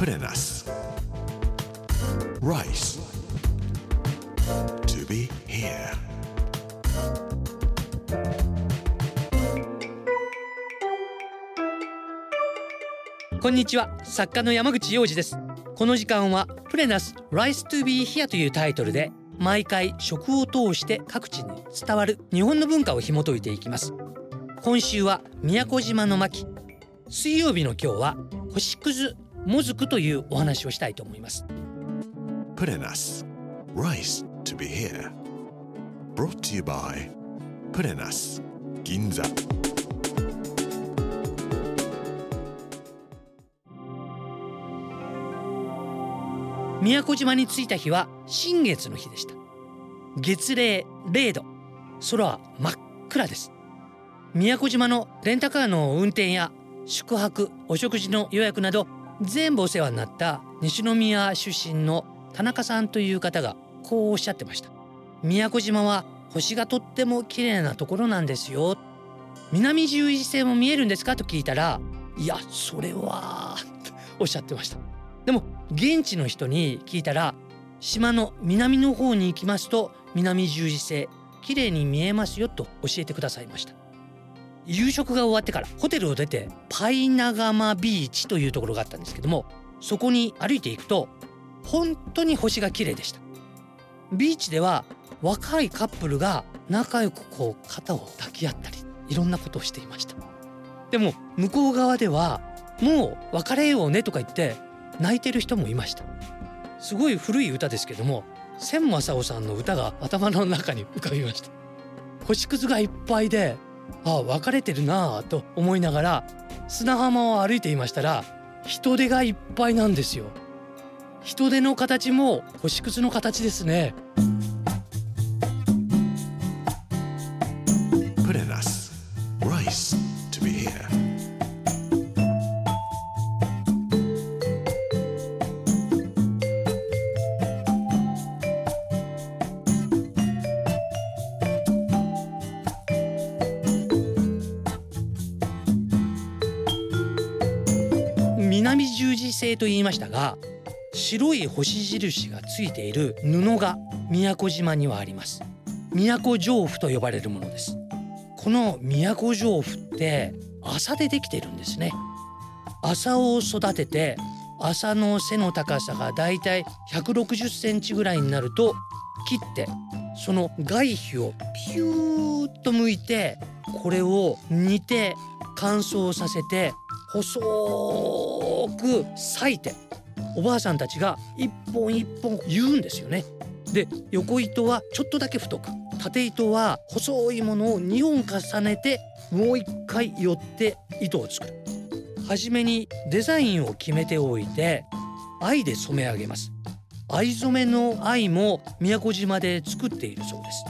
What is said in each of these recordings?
プレナス Rice. To be here. こんにちは作家の山口洋二ですこの時間はプレナス Rice to be here というタイトルで毎回食を通して各地に伝わる日本の文化を紐解いていきます今週は宮古島の巻水曜日の今日は星屑もずくというお話をしたいと思います。プレナス Rice to be here. Brought to you by プレナス銀座宮古島に着いた日は新月の日でした。月齢0度空は真っ暗です。宮古島のレンタカーの運転や宿泊お食事の予約など全部お世話になった西宮出身の田中さんという方がこうおっしゃってました。宮古島は星がとっても綺麗なところなんですよ。南十字星も見えるんですかと聞いたらいやそれはおっしゃってました。でも現地の人に聞いたら島の南の方に行きますと南十字星綺麗に見えますよと教えてくださいました。夕食が終わってからホテルを出てパイナガマビーチというところがあったんですけどもそこに歩いていくと本当に星が綺麗でした。ビーチでは若いカップルが仲良くこう肩を抱き合ったりいろんなことをしていました。でも向こう側ではもう別れようねとか言って泣いてる人もいました。すごい古い歌ですけども千正夫さんの歌が頭の中に浮かびました。星屑がいっぱいでああ別れてるなあと思いながら砂浜を歩いていましたら人手がいっぱいなんですよ。人手の形も星屑の形ですね。プレナス Rice to be here. 南十字星と言いましたが白い星印がついている布が宮古島にはあります。宮古上布と呼ばれるものです。この宮古上布って麻でできているんですね。麻を育てて麻の背の高さがだいたい160センチぐらいになると切ってその外皮をピューッと剥いてこれを煮て乾燥させて細く裂いておばあさんたちが一本一本言うんですよね。で横糸はちょっとだけ太く縦糸は細いものを2本重ねてもう一回寄って糸を作る。はじめにデザインを決めておいて藍で染め上げます。藍染めの藍も宮古島で作っているそうです。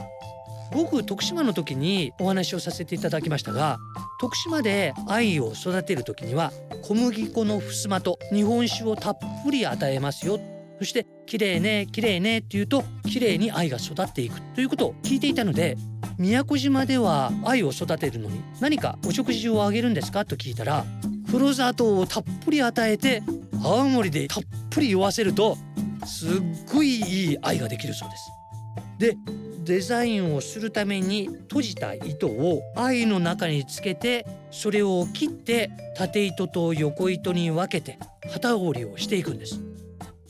僕徳島の時にお話をさせていただきましたが徳島で藍を育てる時には小麦粉の襖と日本酒をたっぷり与えますよ。そして綺麗ね綺麗ねって言うと綺麗に藍が育っていく。ということを聞いていたので宮古島では藍を育てるのに何かお食事をあげるんですか？と聞いたら黒砂糖をたっぷり与えて泡盛でたっぷり酔わせるとすっごいいい藍ができるそうです。でデザインをするために閉じた糸を藍の中につけてそれを切って縦糸と横糸に分けて旗織りをしていくんです。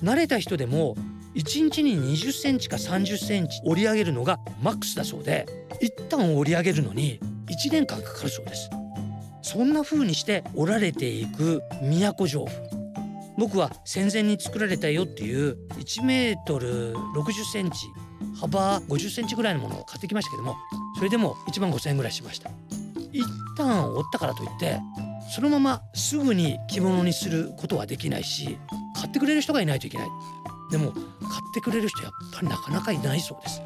慣れた人でも1日に20センチか30センチ織り上げるのがマックスだそうで一旦織り上げるのに1年間かかるそうです。そんな風にして織られていく都城府。僕は戦前に作られたよっていう1メートル60センチ幅50センチぐらいのものを買ってきましたけどもそれでも1万5千円ぐらいしました。一旦折ったからといってそのまますぐに着物にすることはできないし買ってくれる人がいないといけない。でも買ってくれる人やっぱりなかなかいないそうです。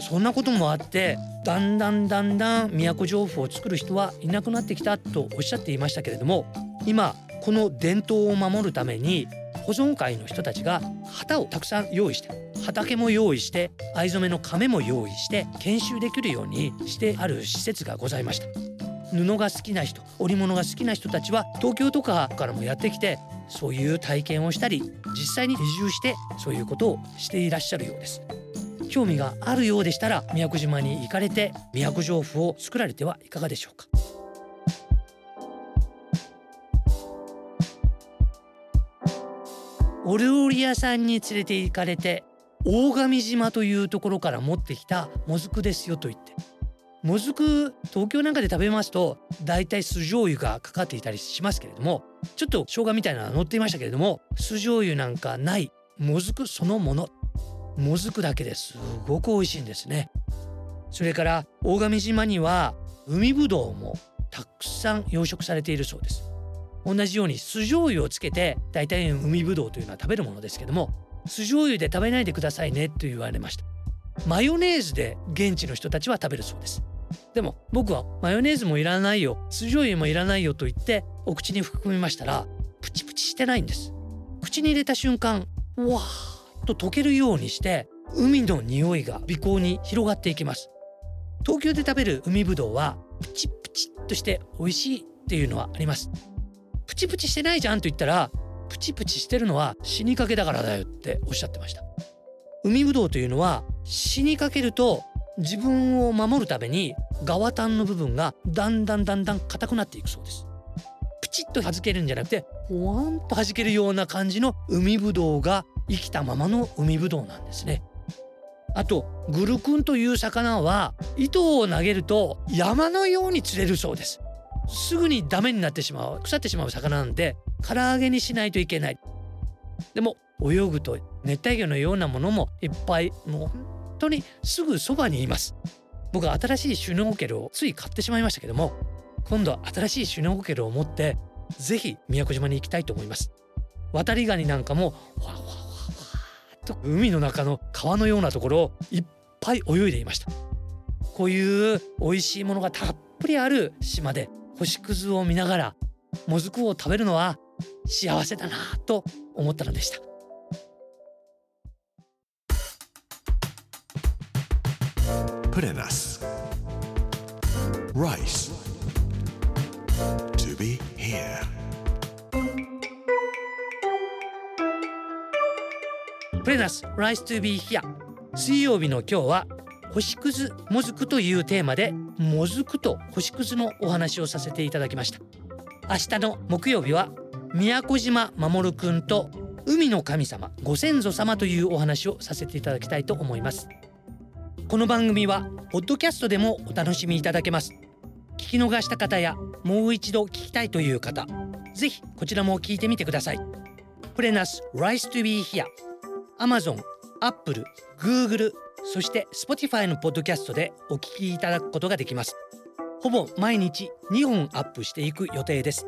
そんなこともあってだんだんだんだん都城府を作る人はいなくなってきたとおっしゃっていましたけれども今この伝統を守るために保存会の人たちが旗をたくさん用意して畑も用意して藍染めの亀も用意して研修できるようにしてある施設がございました。布が好きな人織物が好きな人たちは東京とかからもやってきてそういう体験をしたり実際に移住してそういうことをしていらっしゃるようです。興味があるようでしたら宮古島に行かれて宮古城府を作られてはいかがでしょうか。お料理屋さんに連れて行かれて大神島というところから持ってきたもずくですよと言って。もずく東京なんかで食べますとだいたい酢醤油がかかっていたりしますけれどもちょっと生姜みたいなのが乗っていましたけれども酢醤油なんかないもずくそのもの。もずくだけですごく美味しいんですね。それから大神島には海ぶどうもたくさん養殖されているそうです。同じように酢醤油をつけて大体海ぶどうというのは食べるものですけども酢醤油で食べないでくださいねと言われました。マヨネーズで現地の人たちは食べるそうです。でも僕はマヨネーズもいらないよ酢醤油もいらないよと言ってお口に含みましたらプチプチしてないんです。口に入れた瞬間わーっと溶けるようにして海の匂いが鼻孔に広がっていきます。東京で食べる海ぶどうはプチプチっとして美味しいっていうのはあります。プチプチしてないじゃんと言ったらプチプチしてるのは死にかけだからだよっておっしゃってました。海ぶどうというのは死にかけると自分を守るために側端の部分がだんだんだんだん硬くなっていくそうです。プチッと弾けるんじゃなくてほわんと弾けるような感じの海ぶどうが生きたままの海ぶどうなんですね。あとグルクンという魚は糸を投げると山のように釣れるそうです。すぐにダメになってしまう腐ってしまう魚なんで唐揚げにしないといけない。でも泳ぐと熱帯魚のようなものもいっぱいもう本当にすぐそばにいます。僕は新しいシュノーケルをつい買ってしまいましたけども今度は新しいシュノーケルを持ってぜひ宮古島に行きたいと思います。渡りガニなんかもわわわわと海の中の川のようなところをいっぱい泳いでいました。こういう美味しいものがたっぷりある島で星屑を見ながらもずくを食べるのは幸せだなと思ったのでした Purenas. Rice. To be here. プレナス Rise to be here 水曜日の今日は星屑もずくというテーマでもずくと星屑のお話をさせていただきました。明日の木曜日は宮古島守くんと海の神様ご先祖様というお話をさせていただきたいと思います。この番組はポッドキャストでもお楽しみいただけます。聞き逃した方やもう一度聞きたいという方ぜひこちらも聞いてみてください。プレナス Rise to be here Amazon、Apple、Google そして Spotify のポッドキャストでお聞きいただくことができますほぼ毎日2本アップしていく予定です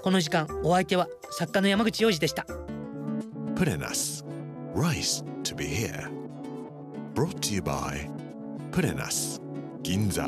この時間お相手は作家の山口洋二でした Purenas. Rice to be here. Brought to you by プレナス銀座